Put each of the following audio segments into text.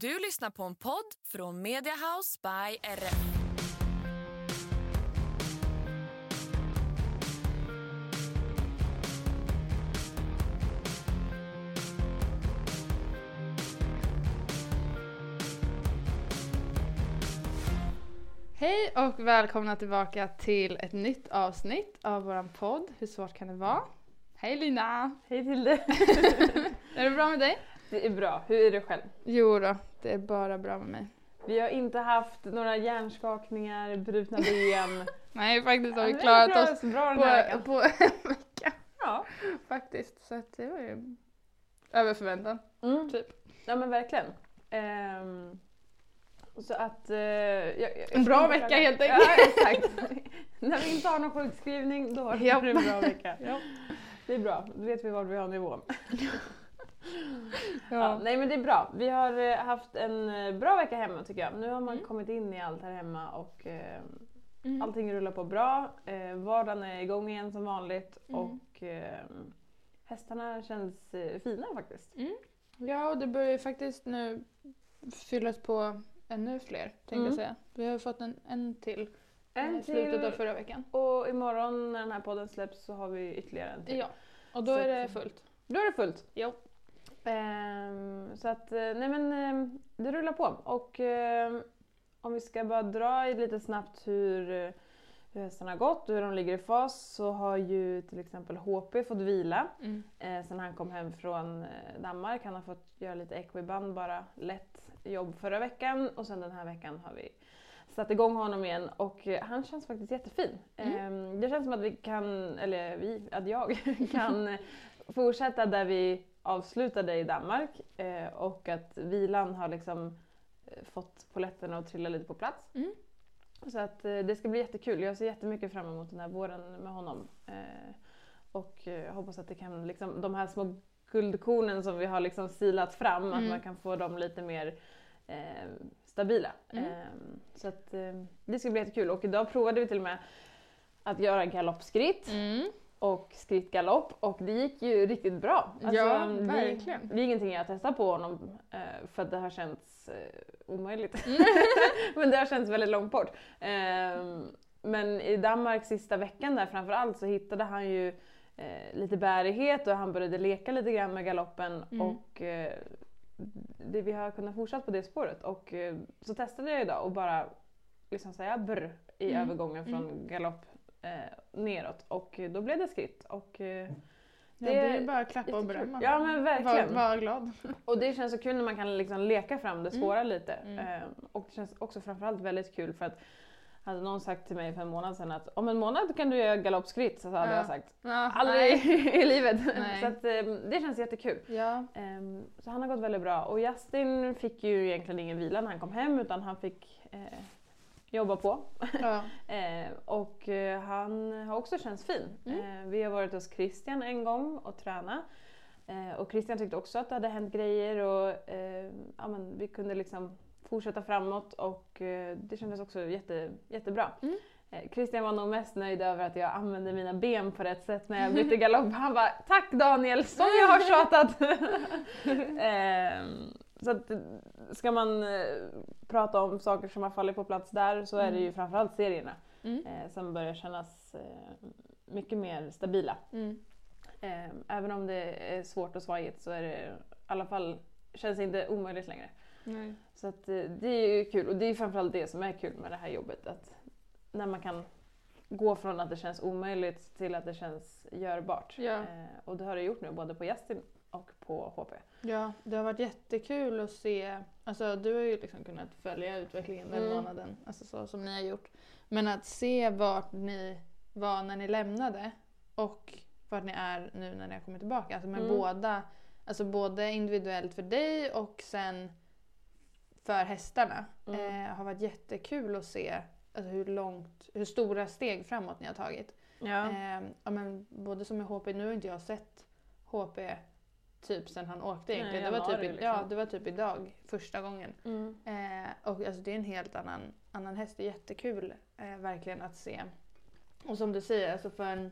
Du lyssnar på en podd från Mediahouse by RF. Hej och välkomna tillbaka till ett nytt avsnitt av våran podd Hur svårt kan det vara? Hej Lina! Hej Tilde! Är det bra med dig? Det är bra. Hur är det själv? Jo då, det är bara bra med mig. Vi har inte haft några hjärnskakningar, brutna ben. Nej, faktiskt har vi Ja, klarat klarat oss bra här veckan. på, på en vecka Ja. faktiskt. Så att det var ju över förväntan. Mm. Typ. ja men verkligen. Ehm, så att... eh, jag, jag, En bra vecka helt Ja enkelt. exakt. När vi inte har någon sjukskrivning då har vi en bra vecka. Ja. Det är bra, då vet vi var vi har nivån. Ja. Ja. nej men det är bra. Vi har eh, haft en eh, bra vecka hemma tycker jag. Nu har man Mm. kommit in i allt här hemma och eh, Mm. allting rullar på bra. Eh, vardagen är igång igen som vanligt Mm. och eh, hästarna känns eh, fina faktiskt. ja, och det börjar ju faktiskt nu fyllas på ännu fler, tänkte Mm. jag säga. Vi har fått en, en till En i slutet av till förra veckan. och imorgon när den här podden släpps så har vi ytterligare en till. Ja, och då Så är det fullt. Då är det fullt. Jo. Ehm, så att, eh, nej men ehm, det rullar på. Och ehm, om vi ska bara dra i lite snabbt hur, eh, hur hästarna har gått och hur de ligger i fas så har ju till exempel HP fått vila Mm. eh, sen han kom hem från Danmark. Han har fått göra lite equiband, bara lätt jobb förra veckan och sen den här veckan har vi satt igång honom igen och han känns faktiskt jättefin. Mm. Det känns som att vi kan, eller vi, att jag kan fortsätta där vi avslutade i Danmark eh, och att vilan har liksom eh, fått poletterna att trilla lite på plats. Mm. Så att eh, det ska bli jättekul. Jag ser jättemycket fram emot den här våren med honom. Eh, och eh, jag hoppas att det kan, liksom, de här små guldkornen som vi har liksom silat fram, att Mm. man kan få dem lite mer eh, stabila. Mm. Eh, så att eh, det ska bli jättekul. Och idag provade vi till och med att göra galoppskritt Mm. Och skrittgalopp och det gick ju riktigt bra. Alltså, Ja, det- verkligen. Det är ingenting jag testar på honom eh, för att det har känts eh, omöjligt. Mm. men det har känts väldigt långt bort. Ehm, men i Danmark sista veckan där framförallt så hittade han ju eh, lite bärighet och han började leka lite grann med galoppen Mm. och det, vi har kunnat fortsätta på det spåret. Och så testade jag idag och bara liksom säga brr i Mm. övergången från galopp eh, neråt och då blev det skritt. Och, eh, Ja, det är bara att klappa och berömma. Ja men Var, verkligen. var glad. Och det känns så kul när man kan liksom leka fram det Mm. svåra lite. Mm. Eh, och det känns också framförallt väldigt kul för att hade någon sagt till mig för en månad sedan att om en månad kan du göra galoppskritt så hade Ja. jag sagt Ja, aldrig nej. i livet. Nej. så att, eh, det känns jättekul. Ja. Ehm, så han har gått väldigt bra och Justin fick ju egentligen ingen vila när han kom hem utan han fick eh, jobba på. ja. Eh, och eh, han har också känts fin. Mm. Eh, vi har varit hos Christian en gång och tränat. Eh, och Christian tyckte också att det hade hänt grejer och eh, ja, men vi kunde liksom fortsätta framåt och eh, det kändes också jätte, jättebra. Mm. Christian var nog mest nöjd över att jag använde mina ben på rätt sätt när jag bytte galopp. Han bara “Tack Daniel, som jag har tjatat!” Så att, ska man eh, prata om saker som har fallit på plats där så är det ju Mm. framförallt serierna Mm. eh, som börjar kännas eh, mycket mer stabila. Mm. Även om det är svårt och svajigt så är det i alla fall, känns inte omöjligt längre. Nej. Så att, det är ju kul och det är framförallt det som är kul med det här jobbet. Att när man kan gå från att det känns omöjligt till att det känns görbart. Ja. Och det har det gjort nu både på Justin och på HP. Ja, det har varit jättekul att se. Alltså du har ju liksom kunnat följa utvecklingen den Mm. månaden, alltså så som ni har gjort. Men att se vart ni var när ni lämnade och vart ni är nu när ni har kommit tillbaka. Alltså med Mm. båda, alltså både individuellt för dig och sen för hästarna. Mm. Eh, har varit jättekul att se alltså hur långt, hur stora steg framåt ni har tagit. Ja. Eh, ja, men både som med HP, nu har inte jag sett HP typ sen han åkte egentligen. Nej, det, var typ, i- liksom. ja, det var typ idag, första gången. Mm. Eh, och alltså, det är en helt annan, annan häst. Det är jättekul eh, verkligen att se. Och som du säger, alltså för en,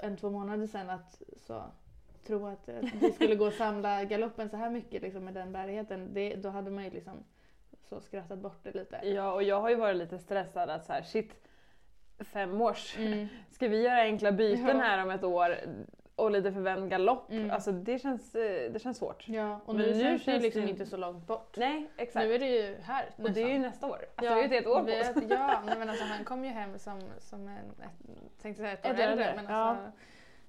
en två månader sedan att så, tro att eh, vi skulle gå och samla galoppen så här mycket liksom, med den bärigheten. Det, då hade man ju liksom så skrattat bort det lite. Ja, och jag har ju varit lite stressad att så här, shit, fem års. Mm. Ska vi göra enkla byten Ja. här om ett år och lite förvänd galopp? Mm. Alltså det känns, eh, det känns svårt. Ja, och Men nu, nu känns det känns liksom det- inte så långt bort. Nej, exakt. Nu är det ju här och det är ju nästa år. Alltså det är ju ett helt år på vi oss. Ja, men alltså, han kom ju hem som, som en, ett, tänkte säga ett år äldre. Men alltså,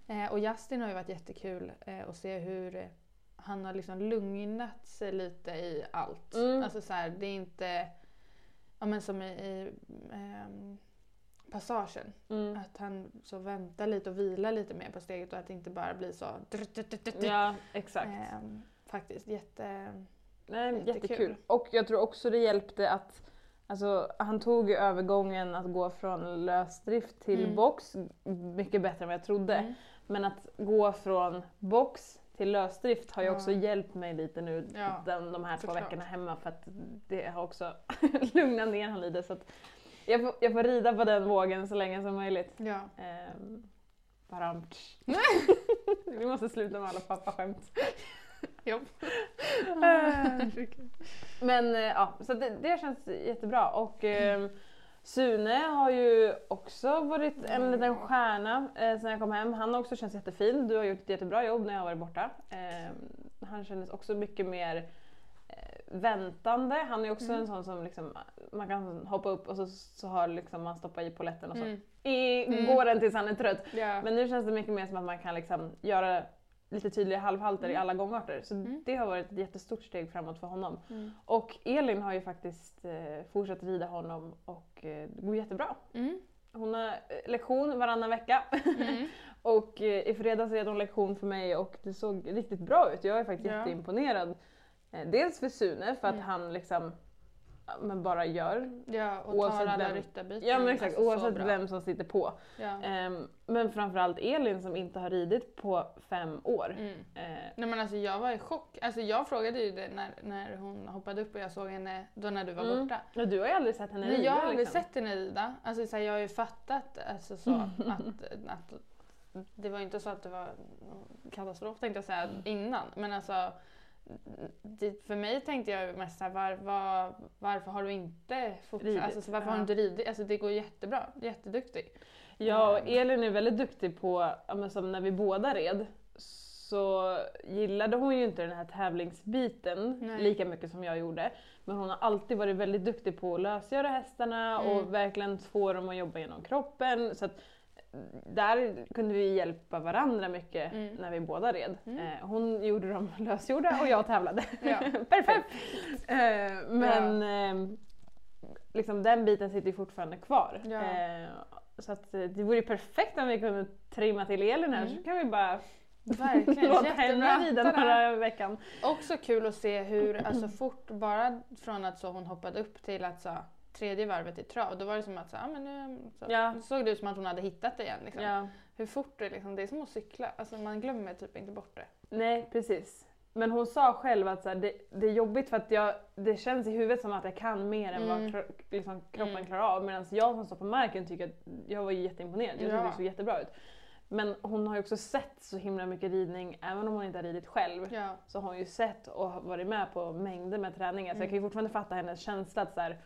eh, och Justin har ju varit jättekul eh, att se hur han har liksom lugnat sig lite i allt. Mm. Alltså så här, det är inte ja, men som i, i ehm, passagen. Mm. Att han så väntar lite och vilar lite mer på steget och att det inte bara blir så... Ja, exakt. Ehm, faktiskt jätte... Nej, Jättekul. jättekul. Och jag tror också det hjälpte att Alltså, han tog övergången att gå från lösdrift till Mm. box mycket bättre än vad jag trodde. Mm. Men att gå från box till lösdrift har ju Ja. också hjälpt mig lite nu Ja, den, de här två veckorna hemma för att det har också lugnat ner honom lite. Så att jag, får, jag får rida på den vågen så länge som möjligt. Ja. Ehm. Vi måste sluta med alla pappaskämt. Jo. Men eh, ja, så det, det känns jättebra. Och eh, Sune har ju också varit en liten stjärna eh, sen jag kom hem. Han har också känts jättefin. Du har gjort ett jättebra jobb när jag har varit borta. Eh, han kändes också mycket mer väntande. Han är också en sån som liksom, man kan hoppa upp och så, så har liksom man stoppat i poletten och så Mm. i, Mm. går den tills han är trött. Ja. Men nu känns det mycket mer som att man kan liksom göra lite tydligare halvhalter i Mm. alla gångarter. Så Mm. det har varit ett jättestort steg framåt för honom. Mm. Och Elin har ju faktiskt eh, fortsatt rida honom och eh, det går jättebra. Mm. Hon har eh, lektion varannan vecka Mm. och eh, i fredags red hon lektion för mig och det såg riktigt bra ut. Jag är faktiskt Ja. jätteimponerad. Eh, dels för Sune för att Mm. han liksom men bara gör. Ja, och Oavsett tar alla vem- ryttarbyten. Ja men exakt, alltså, så oavsett vem som sitter på. Ja. Ehm, men framförallt Elin som inte har ridit på fem år. Mm. Eh, Nej men alltså jag var i chock. Alltså jag frågade ju det när, när hon hoppade upp och jag såg henne då när du var Mm. borta. ja, du har ju aldrig sett henne Nej, jag har aldrig liksom. sett henne rida. Alltså, så här, jag har ju fattat alltså, så, att, att det var inte så att det var katastrof tänkte jag säga innan. Men alltså, för mig tänkte jag mest så här, var, var, varför har du inte fortsatt? Alltså, så varför har ja. du inte ridit? Alltså, det går jättebra. Jätteduktig. Ja, och Ehm. Elin är väldigt duktig på, ja, men som när vi båda red, så gillade hon ju inte den här tävlingsbiten Nej. lika mycket som jag gjorde. Men hon har alltid varit väldigt duktig på att lösgöra hästarna Mm. och verkligen få dem att jobba genom kroppen. Så att där kunde vi hjälpa varandra mycket Mm. när vi båda red. Mm. Eh, hon gjorde dem lösgjorda och jag tävlade. Ja. Perfekt! Eh, men ehm, liksom den biten sitter ju fortfarande kvar. Ja. Eh, så att, eh, det vore perfekt om vi kunde trimma till Elin här Mm. så kan vi bara Verkligen, låta henne rida den här veckan. Också kul att se hur, alltså fort, bara från att så hon hoppade upp till att så, tredje varvet i trav, då var det som att så, ah, men nu, så, Ja. såg det ut som att hon hade hittat det igen. Liksom. Ja. Hur fort det är, liksom, det är som att cykla, alltså, man glömmer typ inte bort det. Nej precis. Men hon sa själv att så här, det, det är jobbigt för att jag, det känns i huvudet som att jag kan mer än vad Mm. kro, liksom, kroppen Mm. klarar av. Medan jag som står på marken tycker att jag var jätteimponerad. Jag tyckte Ja. det såg jättebra ut. Men hon har ju också sett så himla mycket ridning, även om hon inte har ridit själv. Ja. så har hon ju sett och varit med på mängder med träningar. Så jag Mm. kan ju fortfarande fatta hennes känsla att så här,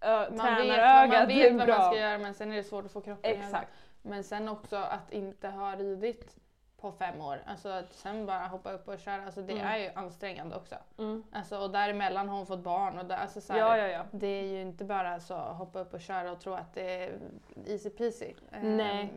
ö, Man vet, vad- tränarögat man vet vad bra. man ska göra men sen är det svårt att få kroppen Exakt. Men sen också att inte ha ridit på fem år, alltså att sen bara hoppa upp och köra, alltså det Mm. är ju ansträngande också. Mm. Alltså, och däremellan har hon fått barn och där, alltså, så här, Ja, ja, ja. Det är ju inte bara så hoppa upp och köra och tro att det är easy peasy. Nej. Ehm,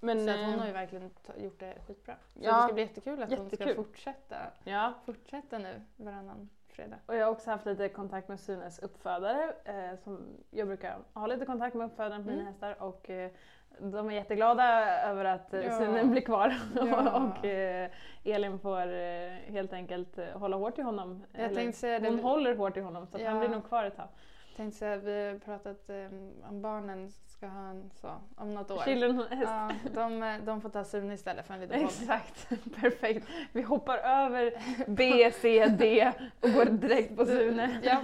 Men, så hon eh, har ju verkligen gjort det skitbra. Så Ja, det ska bli jättekul att hon jättekul. ska fortsätta, ja. fortsätta nu varannan fredag. Och jag har också haft lite kontakt med Sunes uppfödare. Eh, som jag brukar ha lite kontakt med uppfödaren på mina Mm. hästar. Och eh, de är jätteglada över att eh, Ja. Sune blir kvar Ja. och eh, Elin får eh, helt enkelt eh, hålla hårt i honom. Jag Eller, säga det. hon håller hårt i honom så att han Ja. blir nog kvar ett tag. tänkte säga, vi har pratat om barnen ska ha en så, om något år. Children häst. Ja, de, de får ta Sune istället för en liten podd. Exakt, perfekt. Vi hoppar över B, C, D och går direkt på Sune. Ja.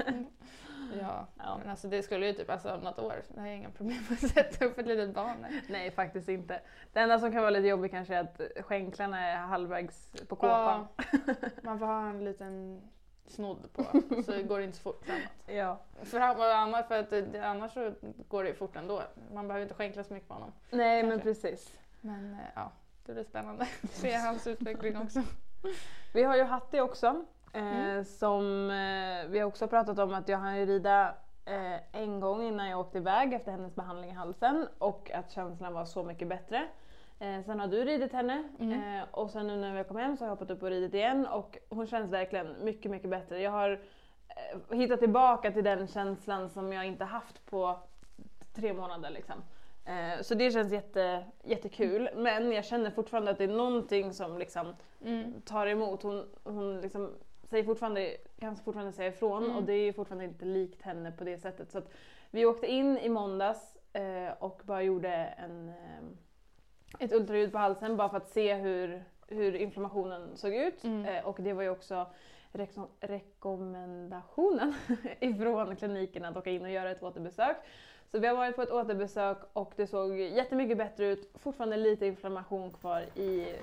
Ja, Ja. men alltså det skulle ju typ, alltså om något år, det har jag inga problem med att sätta upp ett litet barn. Nej, faktiskt inte. Det enda som kan vara lite jobbigt kanske är att skänklarna är halvvägs på kåpan. Ja, man får ha en liten snodd på så det går inte så fort framåt. Ja. För, annars, för att annars så går det ju fort ändå. Man behöver inte skänkla så mycket på honom. Nej, men Kanske. precis. Men eh, ja, det blir spännande att se hans utveckling också. Vi har ju Hatti också. Eh, Mm. Som eh, vi har också pratat om att jag hann ju rida eh, en gång innan jag åkte iväg efter hennes behandling i halsen och att känslan var så mycket bättre. Eh, sen har du ridit henne Mm. eh, och sen nu när vi kom hem så har jag hoppat upp och ridit igen och hon känns verkligen mycket, mycket bättre. Jag har eh, hittat tillbaka till den känslan som jag inte haft på tre månader liksom. Eh, så det känns jätte, jättekul men jag känner fortfarande att det är någonting som liksom Mm. tar emot. Hon, hon liksom säger fortfarande, kan fortfarande säga ifrån Mm. och det är fortfarande inte likt henne på det sättet. Så vi åkte in i måndags eh, och bara gjorde en, eh, ett ultraljud på halsen bara för att se hur, hur inflammationen såg ut. Mm. Eh, och det var ju också reko- rekommendationen ifrån kliniken att åka in och göra ett återbesök. Så vi har varit på ett återbesök och det såg jättemycket bättre ut. Fortfarande lite inflammation kvar i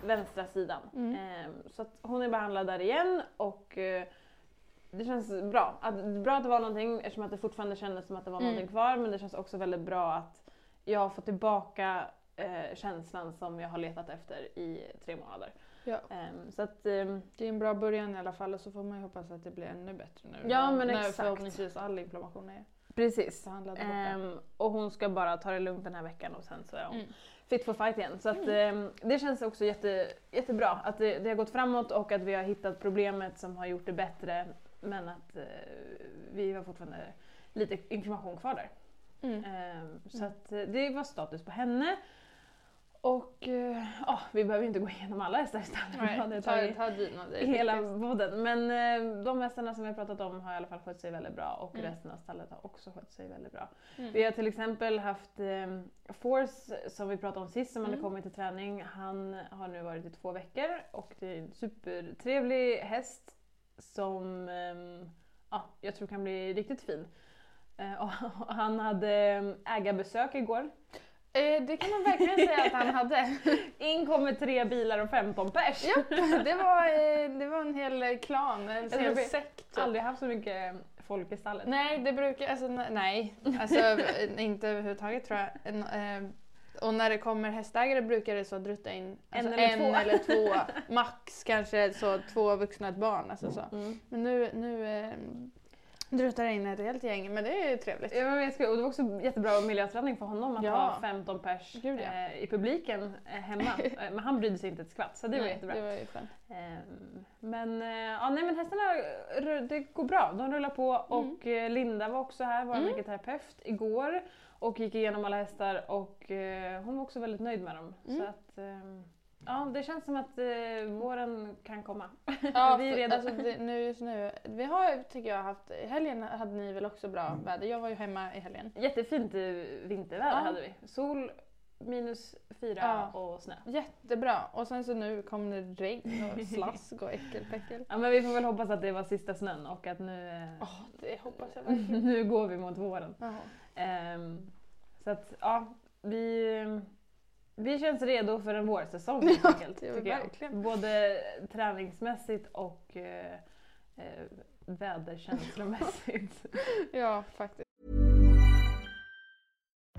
vänstra sidan. Mm. Ehm, så hon är behandlad där igen och eh, det känns bra. Att, bra att det var någonting eftersom att det fortfarande kändes som att det var Mm. någonting kvar men det känns också väldigt bra att jag har fått tillbaka eh, känslan som jag har letat efter i tre månader. Ja. Ehm, så att ehm, Det är en bra början i alla fall och så får man ju hoppas att det blir ännu bättre nu. Ja, men när exakt. förhoppningsvis all inflammation är precis. behandlad och hon ska bara ta det lugnt den här veckan och sen så är hon Mm. fit for fight igen. Så att, ehm, det känns också jätte, jättebra att det, det har gått framåt och att vi har hittat problemet som har gjort det bättre men att eh, vi har fortfarande lite information kvar där. Mm. Så att, eh, det var status på henne. Och eh, ja, vi behöver inte gå igenom alla hästar i stallet. Hade ta, ta dina. Det är hela podden. Men eh, de hästarna som vi har pratat om har i alla fall skött sig väldigt bra och Mm. resten av stallet har också skött sig väldigt bra. Mm. Vi har till exempel haft eh, Force som vi pratade om sist som hade Mm. kommit till träning. Han har nu varit i två veckor och det är en supertrevlig häst som ehm, ja, jag tror kan bli riktigt fin. Och han hade eh, ägarbesök igår. Eh, det kan man verkligen säga att han hade. In kommer tre bilar och 15 pers. Japp, det var, eh, det var en hel eh, klan, en Jag tror hel sekt. typ. Aldrig haft så mycket folk i stallet. Nej, det brukar, alltså ne- nej, alltså inte överhuvudtaget tror jag. En, och när det kommer hästägare brukar det så drutta in En alltså, eller en två. eller två, max kanske så två vuxna ett barn. Alltså så. Mm. Men nu, nu druttar det in ett helt gäng, men det är ju trevligt. Ja, men jag ska, och det var också jättebra miljöträning för honom att Ja. ha 15 pers Gud, ja. eh, i publiken eh, hemma. Eh, men han brydde sig inte ett skvatt så det var Nej, jättebra. Det var ju skönt. Ehm, men, eh, ja, nej, men hästarna, det går bra. De rullar på och eh, Linda var också här, vår Mm. terapeut igår och gick igenom alla hästar och eh, hon var också väldigt nöjd med dem. Mm. Så att, ehm, ja, det känns som att eh, våren kan komma. Ja, Vi är redo. Alltså, det, nu, just nu, vi har, tycker jag, haft, i helgen hade ni väl också bra väder? Jag var ju hemma i helgen. Jättefint eh, vinterväder Ja. hade vi. Sol, minus fyra Ja. och snö. Jättebra. Och sen så nu kom det regn och slask och äckelpäckel. Ja, men vi får väl hoppas att det var sista snön och att nu, eh, Åh, det hoppas jag verkligen. nu går vi mot våren. Ehm, så att ja, vi, vi känns redo för en vårsäsong helt enkelt. tycker jag. verkligen. Både träningsmässigt och eh, eh, väderkänslomässigt. Ja, faktiskt.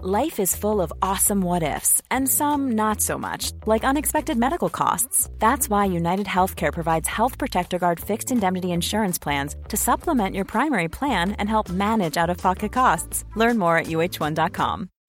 Life is full of awesome what ifs, and some not so much, like unexpected medical costs. That's why United Healthcare provides Health Protector Guard fixed indemnity insurance plans to supplement your primary plan and help manage out of pocket costs. Learn more at uh1.com.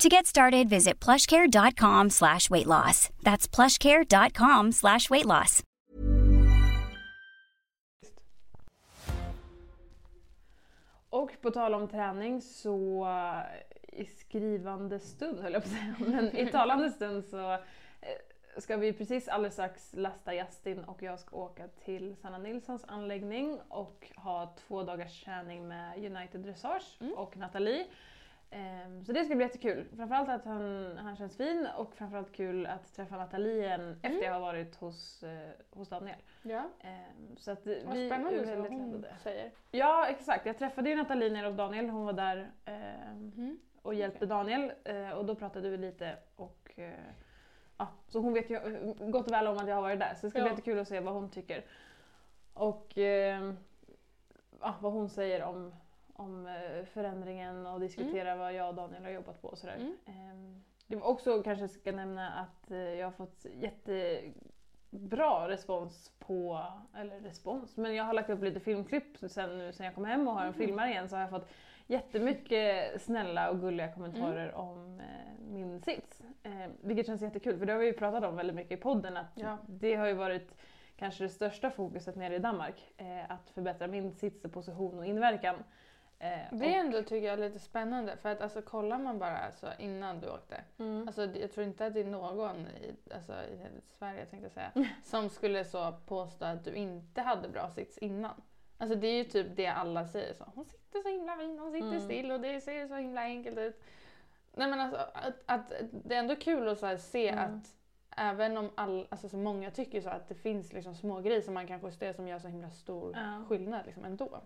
To get started, visit plushcare.com slash weight loss. That's plushcare.com slash weight loss. Och på tal om träning så eh, i skrivande stund höll jag på att säga, men i talande stund så eh, ska vi precis alldeles strax lasta Justin och jag ska åka till Sanna Nilssons anläggning och ha två dagars träning med United Dressage och Nathalie. Ehm, Så det ska bli jättekul. Framförallt att han, han känns fin och framförallt kul att träffa Nathalie igen efter jag har varit hos, eh, hos Daniel. Ja. Ehm, Så att Vad vi spännande är väldigt hon laddade. säger. Ja exakt, jag träffade ju Nathalie nere hos Daniel, hon var där ehm, Mm. och hjälpte Daniel eh, och då pratade vi lite och eh, ja, så hon vet ju gott och väl om att jag har varit där så det ska bli Ja. jättekul att se vad hon tycker. Och ja, vad hon säger om, om eh, förändringen och diskutera vad jag och Daniel har jobbat på och sådär. Mm. Ehm, Det var också kanske ska nämna att eh, jag har fått jättebra respons på, eller respons, men jag har lagt upp lite filmklipp sen nu sen jag kom hem och har en filmare igen så har jag fått jättemycket snälla och gulliga kommentarer om eh, min sits. Eh, vilket känns jättekul för det har vi ju pratat om väldigt mycket i podden att Ja. det har ju varit kanske det största fokuset nere i Danmark. Eh, att förbättra min sits och position och inverkan. Eh, Det är ändå tycker jag lite spännande för att alltså kollar man bara alltså, innan du åkte. Mm. Alltså, jag tror inte att det är någon i, alltså, i Sverige tänkte jag säga, som skulle så påstå att du inte hade bra sits innan. Alltså det är ju typ det alla säger så. Hon sitter så himla fin, hon sitter Mm. still och det ser så himla enkelt ut. Nej men alltså att, att det är ändå kul att så se Mm. att även om all, alltså så många tycker så att det finns liksom små grejer som man kan justera som gör så himla stor Ja. skillnad liksom ändå.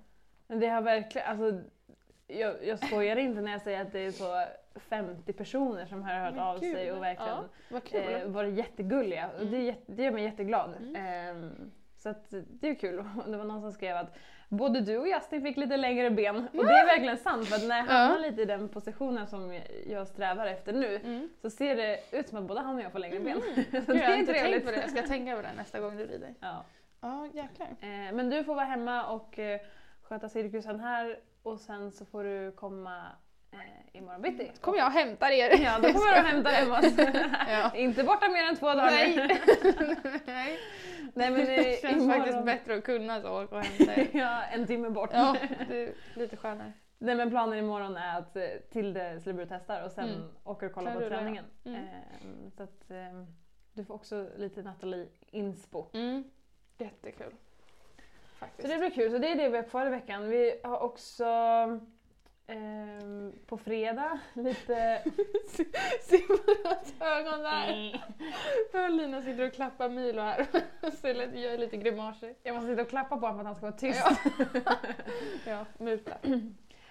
Det har verkligen, alltså, jag, jag skojar inte när jag säger att det är så 50 personer som har hört Men av gud, sig och verkligen ja, eh, varit jättegulliga. Och det, det gör mig jätteglad. Ehm, så att, det är kul. Det var någon som skrev att både du och Justin fick lite längre ben. Och det är verkligen sant för att när jag hamnar lite i den positionen som jag strävar efter nu Mm. så ser det ut som att både han och jag får längre ben. Gud, det är inte trevligt. på det. Jag ska tänka på det nästa gång du rider. Ja. Ja, jäklar. Eh, men du får vara hemma och eh, sköta cirkusen här och sen så får du komma eh, imorgon bitti. Kommer jag och hämtar er? Ja, då kommer du och hämtar hem oss. Ja. Inte borta mer än två dagar. Nej. Nej. Nej men Det känns imorgon... faktiskt bättre att kunna så åka och hämta er. Ja, en timme bort. Ja, det är lite skönare. Nej men planen imorgon är att eh, Tilde Slibber testar och sen Mm. åker och kollar Sen på jag. träningen. Mm. Eh, så att eh, du får också lite Nathalie-inspo. Mm. Jättekul. Så Faktiskt. det blir kul. Så det är det vi har kvar i veckan. Vi har också ehm, på fredag lite... Simons ögon där. Ja, Lina sitter och klappar Milo här. Så lite- gör lite grimaser. Jag måste sitta och klappa på honom för att han ska vara tyst. Ja. Ja, muta.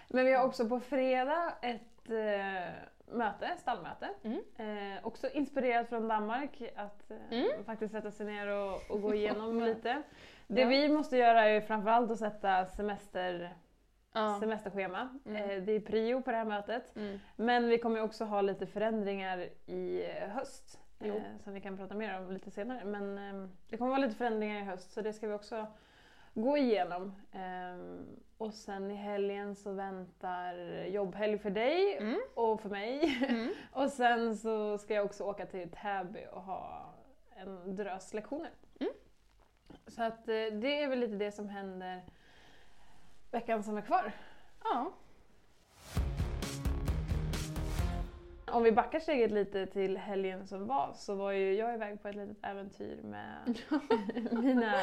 Men vi har också på fredag ett eh, möte, stallmöte. Mm. Eh, också inspirerat från Danmark att eh, Mm. faktiskt sätta sig ner och, och gå igenom lite. Det Ja. vi måste göra är framförallt att sätta semester, Ja. semesterschema. Mm. Eh, det är prio på det här mötet. Mm. Men vi kommer också ha lite förändringar i höst. Eh, som vi kan prata mer om lite senare. Men eh, det kommer vara lite förändringar i höst så det ska vi också gå igenom. Ehm, och sen i helgen så väntar jobbhelg för dig Mm. och för mig. Mm. och sen så ska jag också åka till Täby och ha en drös lektioner. Mm. Så att eh, det är väl lite det som händer veckan som är kvar. Ja. Om vi backar steget lite till helgen som var så var ju jag iväg på ett litet äventyr med mina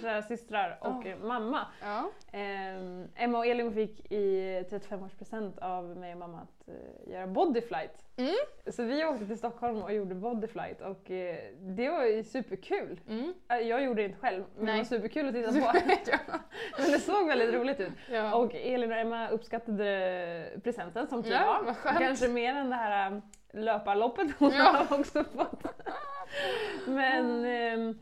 kära systrar och Ja. mamma. Ja. Ehm, Emma och Elin fick i 35-årspresent av mig och mamma att eh, göra bodyflight. Mm. Så vi åkte till Stockholm och gjorde bodyflight och eh, det var ju superkul. Mm. Eh, Jag gjorde det inte själv men det Nej. var superkul att titta på. men det såg väldigt roligt ut. Ja. Och Elin och Emma uppskattade presenten som tur Ja, var. vad skönt. Kanske mer än det här äh, löparloppet hon Ja. har också fått. Men ehm,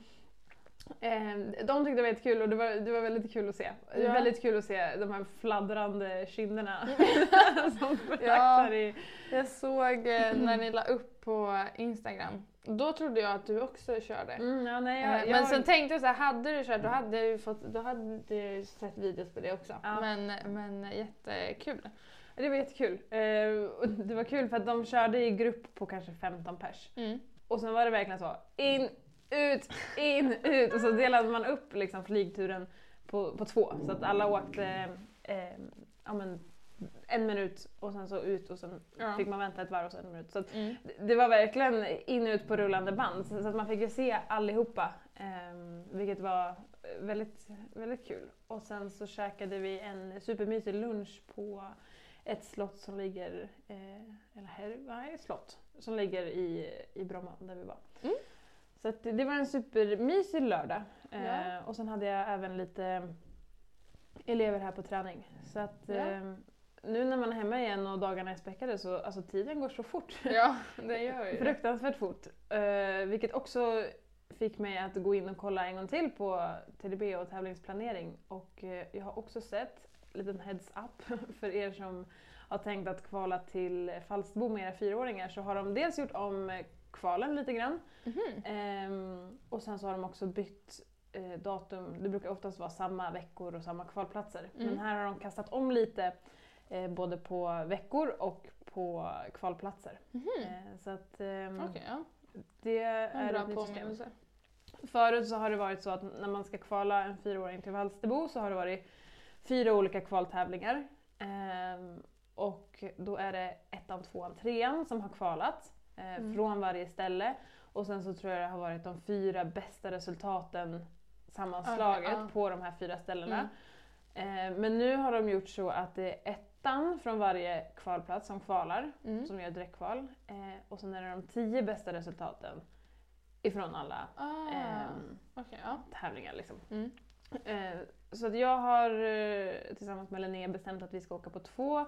de tyckte det var jättekul och det var, det var väldigt kul att se. Ja. Väldigt kul att se de här fladdrande kinderna som Ja. i... Jag såg eh, när ni la upp på Instagram Då trodde jag att du också körde. Mm, ja, nej, Eh, jag, jag, Men sen tänkte jag så här, hade du kört då hade jag ju fått, då hade jag ju sett videos på det också. Ja. Men, men jättekul. Det var jättekul. Eh, det var kul för att de körde i grupp på kanske 15 pers. Mm. Och sen var det verkligen så, in, ut, in, ut. Och så delade man upp liksom flygturen på, på två. Så att alla åkte eh, ja, men, en minut och sen så ut och sen Ja. fick man vänta ett varv och så en minut. Så att Mm. det- det var verkligen in och ut på rullande band. Så så att man fick ju se allihopa. Eh, vilket var väldigt, väldigt kul. Och sen så käkade vi en supermysig lunch på ett slott som ligger, eh, eller här, nej, slott, som ligger i, i Bromma där vi var. Mm. Så att det, var en supermysig lördag. Eh, Ja. Och sen hade jag även lite elever här på träning. Så att Ja. eh, nu när man är hemma igen och dagarna är späckade så alltså tiden går så fort. Ja, det gör ju det. Fruktansvärt fort. Eh, vilket också fick mig att gå in och kolla en gång till på TDB och tävlingsplanering. Och eh, jag har också sett, liten heads up för er som har tänkt att kvala till Falsterbo med era fyraåringar så har de dels gjort om eh, kvalen lite grann. Mhm. Ehm, och sen så har de också bytt eh, datum. Det brukar oftast vara samma veckor och samma kvalplatser. Men Mm. här har de kastat om lite eh, både på veckor och på kvalplatser. Mhm. Eh, så att ehm, Okej, ja. det En är bra ett nytt system. Förut så har det varit så att när man ska kvala en fyraåring till Valsterbo så har det varit fyra olika kvaltävlingar. Ehm, och då är det ettan, tvåan, trean som har kvalat eh, Mm. från varje ställe. Och sen så tror jag det har varit de fyra bästa resultaten sammanslaget Okej, ja. på de här fyra ställena. Mm. Eh, men nu har de gjort så att det är ettan från varje kvalplats som kvalar Mm. som gör direktkval. Eh, och sen är det de tio bästa resultaten ifrån alla Ah, ehm, Okej, ja. tävlingar. Liksom. Mm. Eh, så att jag har eh, tillsammans med Linnea bestämt att vi ska åka på två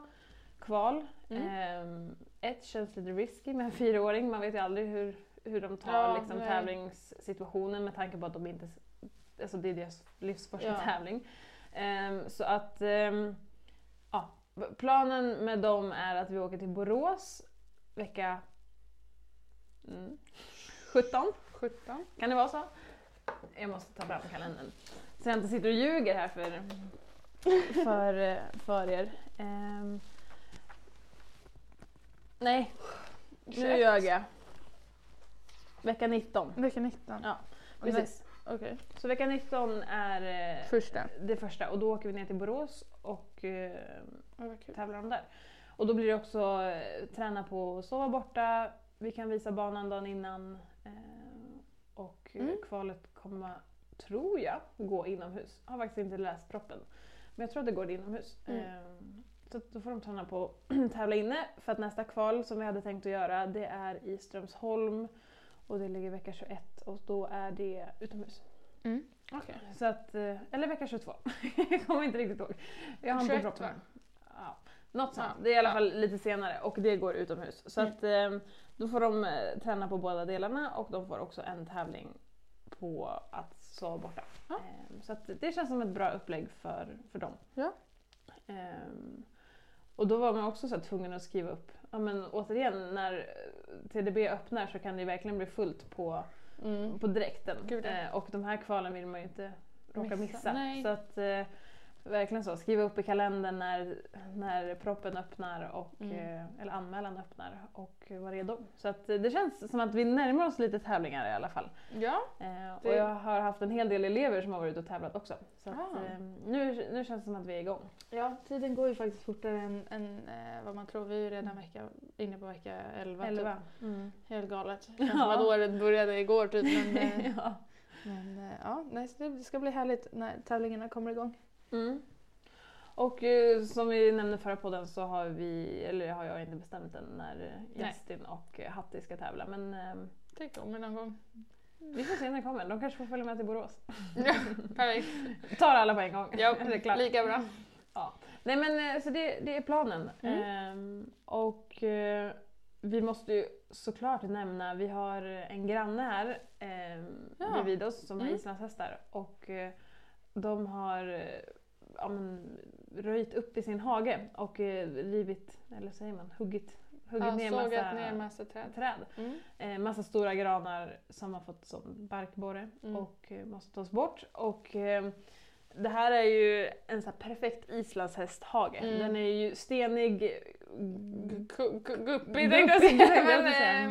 kval. Mm. Eh, ett känns lite risky med en fyraåring, man vet ju aldrig hur, hur de tar Ja, liksom, nej. tävlingssituationen med tanke på att de inte, alltså det är deras livs första Ja. tävling. Eh, så att ehm, ja, planen med dem är att vi åker till Borås vecka mm, 17. 17. Kan det vara så? Jag måste ta fram kalendern. Så jag inte sitter och ljuger här för, för, eh, för er. Ehm. Nej, nu 21. ljög jag. Vecka 19. Vecka 19. Ja, precis. Okej. Så vecka 19 är eh, Första. det första och då åker vi ner till Borås och eh, kul. tävlar de där. Och då blir det också eh, träna på att sova borta, vi kan visa banan dagen innan och Mm. kvalet kommer, tror jag, gå inomhus. Jag har faktiskt inte läst proppen. Men jag tror att det går inomhus. Mm. Så att då får de träna på att tävla inne för att nästa kval som vi hade tänkt att göra det är i Strömsholm och det ligger vecka 21 och då är det utomhus. Mm. Okej. Så att, eh, eller vecka 22. jag kommer inte riktigt ihåg. Jag har inte 21 proppen. va? Ja, något sånt. Ja, Det är i alla ja. fall lite senare och det går utomhus. Så Mm. att, eh, då får de eh, träna på båda delarna och de får också en tävling på att sova borta. Ja. Eh, Så att det känns som ett bra upplägg för, för dem. Ja. Ehm, och då var man också så tvungen att skriva upp, ja men återigen när eh, TDB öppnar så kan det verkligen bli fullt på, Mm. på direkten. Eh, och de här kvalen vill man ju inte råka Missa. missa. Så att eh, verkligen så, skriva upp i kalendern när, när proppen öppnar och, Mm. eh, eller anmälan öppnar och vara redo. Så att eh, det känns som att vi närmar oss lite tävlingar i alla fall. Ja. Eh, och Det- jag har haft en hel del elever som har varit ute och tävlat också. Så att, Ah. eh, nu, nu känns det som att vi är igång. ja, tiden går ju faktiskt fortare än, än vad man tror. Vi är ju redan vecka, inne på vecka 11. 11. Typ. Mm. Helt galet. Ja. Känns som att året började igår typ. Men, ja. men ja, nej, det ska bli härligt när tävlingarna kommer igång. Mm. Och eh, som vi nämnde förra podden så har vi, eller har jag inte bestämt än när eh, Nej. Justin och eh, Hatti ska tävla. Men eh, Det kommer någon gång. vi får se när det kommer. De kanske får följa med till Borås. Ja, perfekt. Tar alla på en gång. Ja, det är klart. lika bra. Nej men eh, så det, det är planen. Mm. Ehm, och eh, vi måste ju såklart nämna, vi har en granne här eh, Ja. bredvid oss som har Mm. islandshästar och eh, de har eh, ja, men, röjt upp i sin hage och eh, rivit, eller säger man, huggit, huggit Ja, ner massa ner massa träd. träd. Mm. Eh, massa stora granar som har fått som barkborre Mm. och eh, måste tas bort. Och, eh, det här är ju en så perfekt islandshästhage. Mm. Den är ju stenig, Gu- gu- Guppig tänkte jag säga.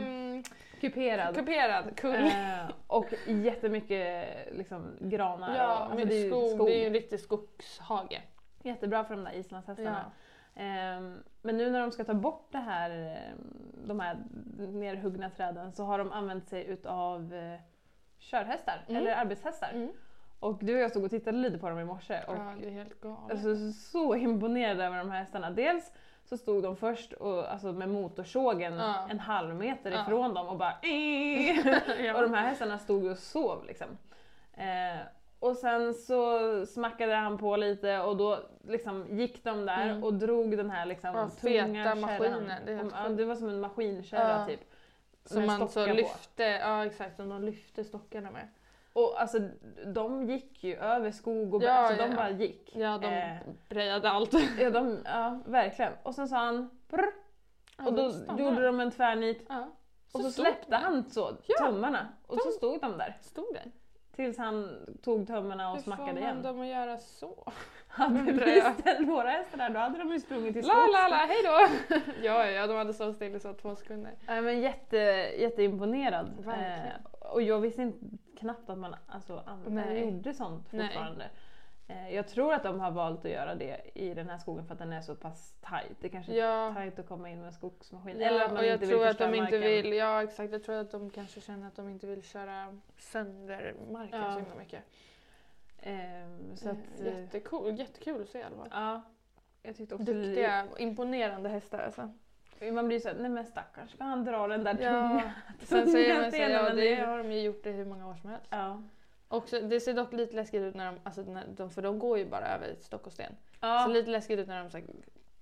Kuperad. Kuperad, kull. Eh, och jättemycket liksom, granar. Ja, och, alltså, men det är ju skog, det är ju en riktig skogshage. Jättebra för de där islandshästarna. Ehm, men nu när de ska ta bort det här, ehm, de här nerhuggna träden så har de använt sig utav eh, körhästar, Mm. eller arbetshästar. Mm. Och du och jag stod och tittade lite på dem i morse och Ja, det är helt galet. alltså, så imponerad över de här hästarna. Dels så stod de först och, alltså, med motorsågen Ja. en halv meter Ja. ifrån dem och bara Ja. Och de här hästarna stod och sov liksom. Eh, och sen så smackade han på lite och då liksom gick de där Mm. och drog den här liksom Ja, tunga maskiner, det Och- ja, det var som en maskinkärra typ. Som man så på. lyfte, ja exakt, som de lyfte stockarna med. Och alltså de gick ju över skog och Ja, alltså, ja, de bara gick. Ja, de Eh, brejade allt. ja, de, ja, verkligen. Och sen sa han brr, och då gjorde de en tvärnit Ja. och så, släppte de. han så Ja. tummarna och så stod de där. Stod där. Tills han tog tummarna och Hur får smackade man igen. dem att göra så? Hade vi ställt våra hästar där då hade de ju sprungit till La skogs. la la, hej då! ja, ja, de hade stått still i så två sekunder. Nej, men jätte, jätteimponerad. Verkligen. Eh, och jag visste inte, knappt att man alltså, an- Nej. eh, gjorde sånt Nej. fortfarande. Eh, jag tror att de har valt att göra det i den här skogen för att den är så pass tight. Det kanske är Ja. tight att komma in med en skogsmaskin. Ja, Eller att man och jag inte tror vill att de förstöra inte marken. vill, ja exakt, jag tror att de kanske känner att de inte vill köra sönder marken Ja. så himla mycket. Ehm, så Så att, eh, Jättecool, jättekul att se i alla fall. ja. Jag tyckte också Duktiga, imponerande hästar alltså. Man blir såhär, nej men stackars ska han dra den där Ja. tunga, Sen säger man så, stenen, ja det det- har de ju gjort i hur många år som helst. Ja. Också, det ser dock lite läskigt ut när de, alltså när de, för de går ju bara över stock och sten. Ja. Så lite läskigt ut när de så här,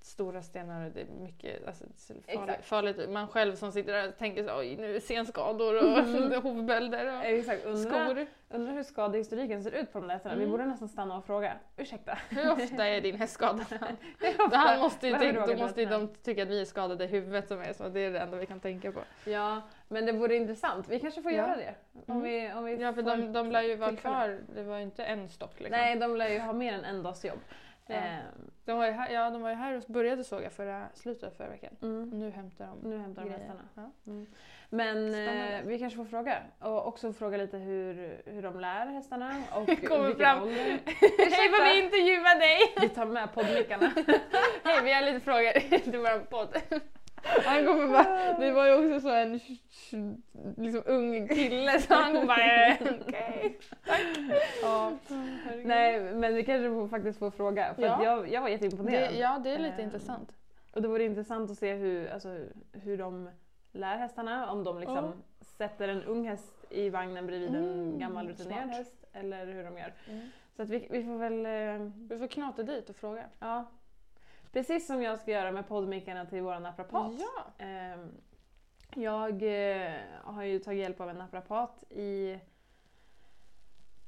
stora stenar och det är mycket, alltså det ser farligt, farligt. Man själv som sitter där och tänker så oj nu är senskador och Mhm. hovbölder och Exakt, undrar, skor. undrar hur skadehistoriken ser ut på de där hästarna. Vi Mm. borde nästan stanna och fråga. Ursäkta? Hur ofta är din häst skadad? Han måste ju, tänka, då måste ju de tycka att vi är skadade i huvudet som är så. Det är det enda vi kan tänka på. Ja, men det vore intressant. Vi kanske får Ja. göra det. Om Mm. vi, om vi Ja för de, de lär ju vara kvar, det var ju inte en stock liksom. Nej, de lär ju ha mer än en dags jobb. Ja. Ehm, De var ju här, ja, de var ju här och började såga förra, slutet av förra veckan. mm. Nu hämtar de Nu hämtar de hästarna. Ja. Mm. Men eh, vi kanske får fråga. Och också fråga lite hur, hur de lär hästarna och Kommer fram. Hej vad vi intervjuar dig! Vi tar med poddmickarna. Hej vi har lite frågor till vår podd. Han kommer bara, det var ju också så en liksom ung kille så han kommer bara eh, okej, tack. Ja. Nej, men vi kanske får, faktiskt får fråga. För Ja. jag, jag var jätteimponerad. det, ja det är lite Ehm, intressant. Och det vore intressant att se hur, alltså, hur de lär hästarna. Om de liksom Ja. sätter en ung häst i vagnen bredvid en Mm, gammal rutinerad häst. Eller hur de gör. Mm. Så att vi, vi får väl... eh, Vi får knata dit och fråga. Ja. Precis som jag ska göra med poddmickarna till vår naprapat. Ja. Ehm, Jag eh, har ju tagit hjälp av en naprapat i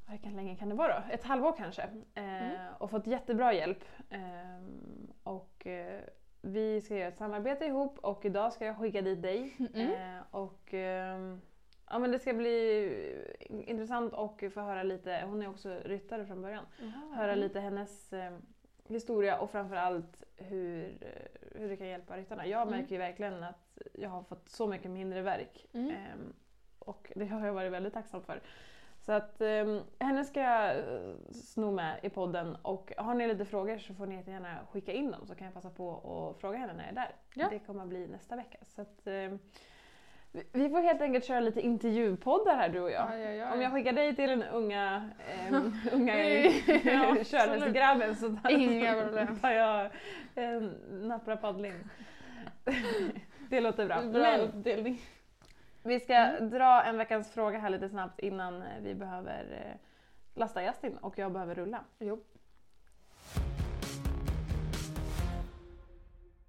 hur länge kan det vara då? Ett halvår kanske. Eh, Mm. Och fått jättebra hjälp. Ehm, Och eh, vi ska göra ett samarbete ihop och idag ska jag skicka dit dig. Mm. Och ehm, ja, men det ska bli intressant och få höra lite, hon är också ryttare från början, höra lite hennes historia och framförallt hur, hur det kan hjälpa ryttarna. Jag Mm. märker ju verkligen att jag har fått så mycket mindre verk. Ehm, och det har jag varit väldigt tacksam för. Så att um, henne ska jag eh, sno med i podden och har ni lite frågor så får ni jättegärna skicka in dem så kan jag passa på att fråga henne när jag är där. Ja. Det kommer att bli nästa vecka. Så att, ehm, vi- får helt enkelt köra lite intervjupoddar här du och jag. Ja, ja, ja, Om jag ja. skickar dig till den unga, um, unga Ja, körhästgrabben så tar, Inga problem. tar jag en naprapaddling. det låter bra. Bra Men uppdelning. vi ska dra en veckans fråga här lite snabbt innan eh, vi behöver eh, lasta Justin och jag behöver rulla. Jo.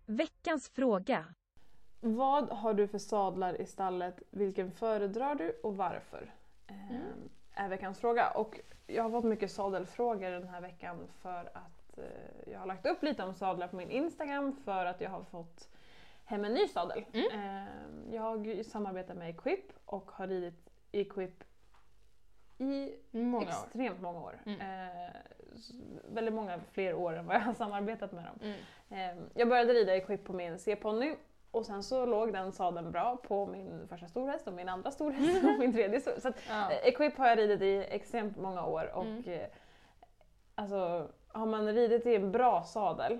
Veckans fråga. Vad har du för sadlar i stallet? Vilken föredrar du och varför? Mm. Är veckans fråga. Och jag har fått mycket sadelfrågor den här veckan för att eh, jag har lagt upp lite om sadlar på min Instagram för att jag har fått hem en ny sadel. Eh, jag samarbetar med Equip och har ridit Equip i Många år. extremt många år. Mm. Eh, s- väldigt många fler år än vad jag har samarbetat med dem. Mm. Eh, jag började rida Equip på min C-ponny och sen så låg den sadeln bra på min första storhäst och min andra storhäst och min tredje storhäst. Så att, Ja. eh, Equip har jag ridit i extremt många år och Mm. eh, alltså har man ridit i en bra sadel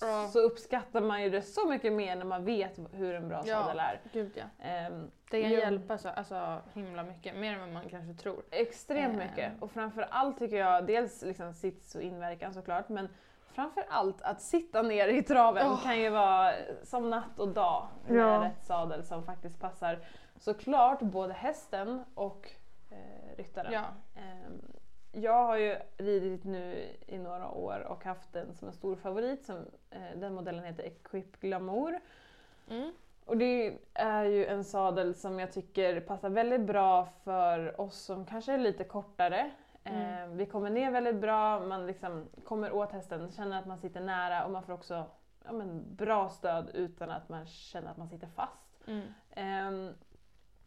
Ja. så uppskattar man ju det så mycket mer när man vet hur en bra Ja. sadel är. Gud ja. Ehm, Det kan Ja. hjälpa så alltså, himla mycket, mer än vad man kanske tror. Extremt Eh. mycket. Och framför allt tycker jag, dels liksom sits och inverkan såklart, men framför allt att sitta ner i traven Åh. kan ju vara som natt och dag med Ja. rätt sadel som faktiskt passar såklart både hästen och eh, ryttaren. Ja. Ehm, jag har ju ridit nu i några år och haft den som en stor favorit. Som, eh, den modellen heter Equip Glamour. Mm. Och det är ju en sadel som jag tycker passar väldigt bra för oss som kanske är lite kortare. Mm. Eh, vi kommer ner väldigt bra, man liksom kommer åt hästen, känner att man sitter nära och man får också ja, men, bra stöd utan att man känner att man sitter fast. Mm. Ehm,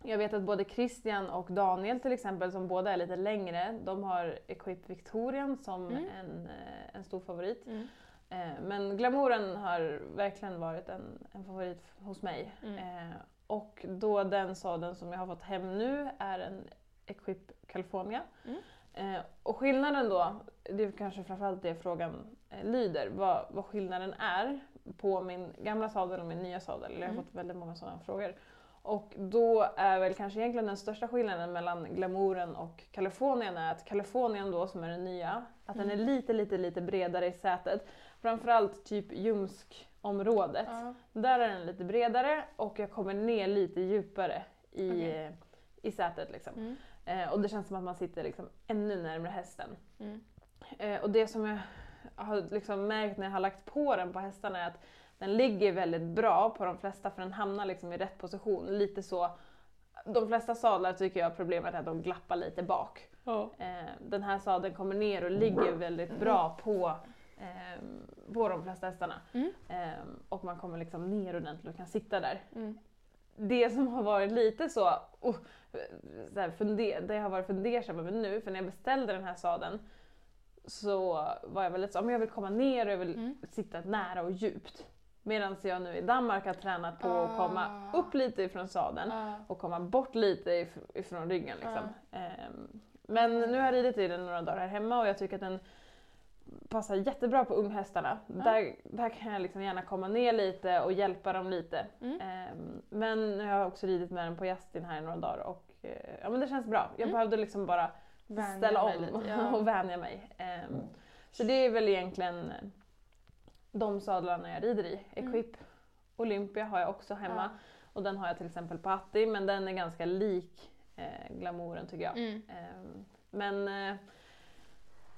jag vet att både Christian och Daniel till exempel, som båda är lite längre, de har Equip Victorian som Mm. en, eh, en stor favorit. Mm. Eh, Men glamouren har verkligen varit en, en favorit hos mig. Mm. Eh, och då den sadeln som jag har fått hem nu är en Equip California. Mm. Eh, och skillnaden då, det är kanske framförallt det frågan eh, lyder, vad, vad skillnaden är på min gamla sadel och min nya sadel. Jag har Mm. fått väldigt många sådana frågor. Och då är väl kanske egentligen den största skillnaden mellan glamouren och Californien är att Californien då som är den nya, att den är Mm. lite lite lite bredare i sätet. Framförallt typ ljumskområdet. Ja. Där är den lite bredare och jag kommer ner lite djupare i, Okej. i sätet. Liksom. Mm. Eh, och det känns som att man sitter liksom ännu närmare hästen. Mm. Eh, och det som jag har liksom märkt när jag har lagt på den på hästarna är att den ligger väldigt bra på de flesta för den hamnar liksom i rätt position. Lite så, de flesta sadlar tycker jag problemet är att de glappar lite bak. Eh, den här sadeln kommer ner och ligger väldigt bra på, eh, på de flesta hästarna. Mm. Eh, och man kommer liksom ner ordentligt och kan sitta där. Mm. Det som har varit lite så, oh, så här funder, det jag har varit fundersam över nu, för när jag beställde den här sadeln så var jag väldigt så, om jag vill komma ner och jag vill Mm. sitta nära och djupt. Medan jag nu i Danmark har tränat på att komma Ah. upp lite ifrån sadeln Ja. och komma bort lite if- ifrån ryggen. Liksom. Ehm, men nu har jag ridit i den några dagar här hemma och jag tycker att den passar jättebra på unghästarna. Där, där kan jag liksom gärna komma ner lite och hjälpa dem lite. Mm. Ehm, men nu har jag också ridit med den på Justin här i några dagar och eh, ja, men det känns bra. Jag Mm. behövde liksom bara Vänja ställa om lite, ja. och vänja mig. Ehm, så det är väl egentligen eh, de sadlarna jag rider i. Equip Olympia har jag också hemma. Ja. Och den har jag till exempel på Atti, men den är ganska lik eh, glamouren tycker jag. Mm. Ehm, men eh,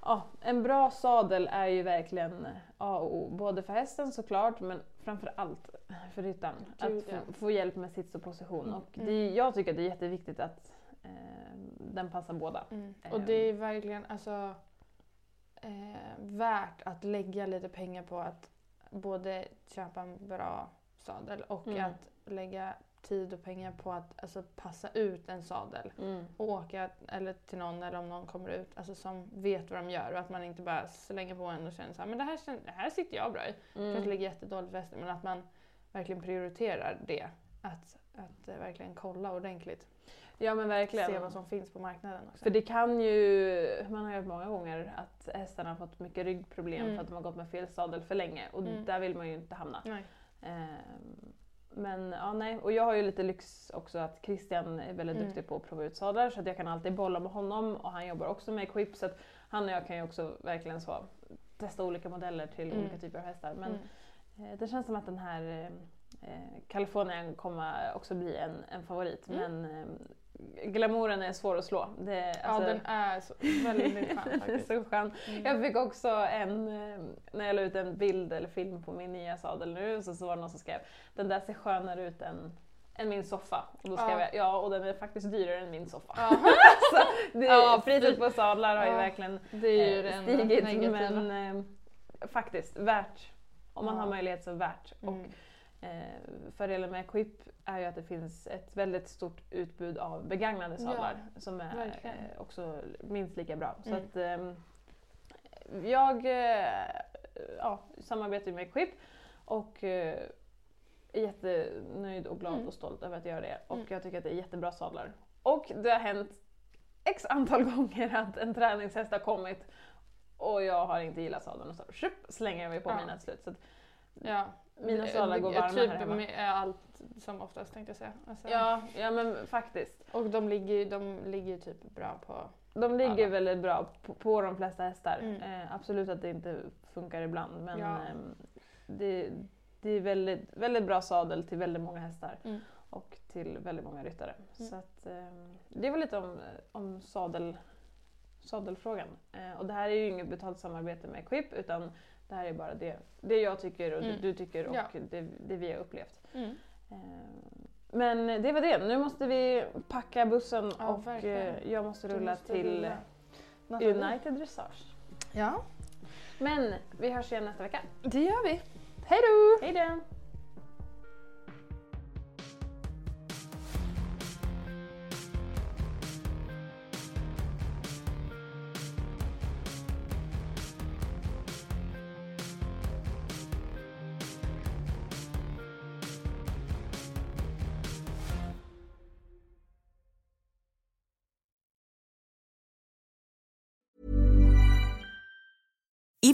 ja, en bra sadel är ju verkligen A och O. Både för hästen såklart, men framför allt för ryttaren. Gud, att få, ja. få hjälp med sits och position. Och Mm. det, jag tycker att det är jätteviktigt att eh, den passar båda. Mm. Och det är verkligen alltså, eh, värt att lägga lite pengar på att både köpa en bra sadel och Mm. att lägga tid och pengar på att alltså, passa ut en sadel. Mm. Och åka eller till någon eller om någon kommer ut alltså, som vet vad de gör och att man inte bara slänger på en och känner så här, men det här, det här sitter jag bra i. Mm. kanske ligger jättedåligt för hästen men att man verkligen prioriterar det. Att, att eh, verkligen kolla ordentligt. Ja men verkligen. Se vad som finns på marknaden också. För det kan ju, man har ju hört många gånger att hästarna har fått mycket ryggproblem Mm. för att de har gått med fel sadel för länge och Mm. där vill man ju inte hamna. Nej. Ehm, men ja, nej. Och jag har ju lite lyx också att Christian är väldigt Mm. duktig på att prova ut sadlar så att jag kan alltid bolla med honom och han jobbar också med equip så att han och jag kan ju också verkligen så testa olika modeller till Mm. olika typer av hästar. Men Mm. eh, det känns som att den här eh, eh, Kalifornien kommer också bli en, en favorit Mm. men eh, glamouren är svår att slå. Det, Ja alltså- den är så, väldigt skön faktiskt. så skön. Mm. Jag fick också en, eh, när jag la ut en bild eller film på min nya sadel nu, så, så var det någon som skrev den där ser skönare ut än, än min soffa. Och då ska Ja. jag, ja, och den är faktiskt dyrare än min soffa. Ja. så det, Ja, priset på sadlar har ju Ja, verkligen eh, stigit men eh, faktiskt värt. Om man Ja. har möjlighet så värt. Mm. Och, eh, fördelen med Equip är ju att det finns ett väldigt stort utbud av begagnade Ja, sadlar som är verkligen. eh, också minst lika bra. Så Mm. att, ehm, jag eh, ja, samarbetar med Equip och eh, är jättenöjd och glad Mm. och stolt över att göra det. Och Mm. jag tycker att det är jättebra sadlar. Och det har hänt x antal gånger att en träningshäst har kommit och jag har inte gillat sadeln och så slänger jag mig på Ja. mina till slut. Så att, Ja. Mina sadlar går Ja, varma typ här hemma. med allt som oftast tänkte jag säga. Alltså, ja, ja men faktiskt. Och de ligger ju de ligger typ bra på... De ligger Alla. väldigt bra på, på de flesta hästar. Mm. Eh, absolut att det inte funkar ibland men Ja. ehm, det, det är väldigt, väldigt bra sadel till väldigt många hästar Mm. och till väldigt många ryttare. Mm. Så att, ehm, det var lite om, om sadel, sadelfrågan. Eh, och det här är ju inget betalt samarbete med Equip utan det här är bara det, det jag tycker och Mm. det du tycker och Ja. det, det vi har upplevt. Mm. Eh, Men det var det. Nu måste vi packa bussen Ja, och verkligen. eh, jag måste rulla måste till rulla. United Dressage. Ja, Men vi hörs igen nästa vecka. det gör vi. Hej då! Hej då!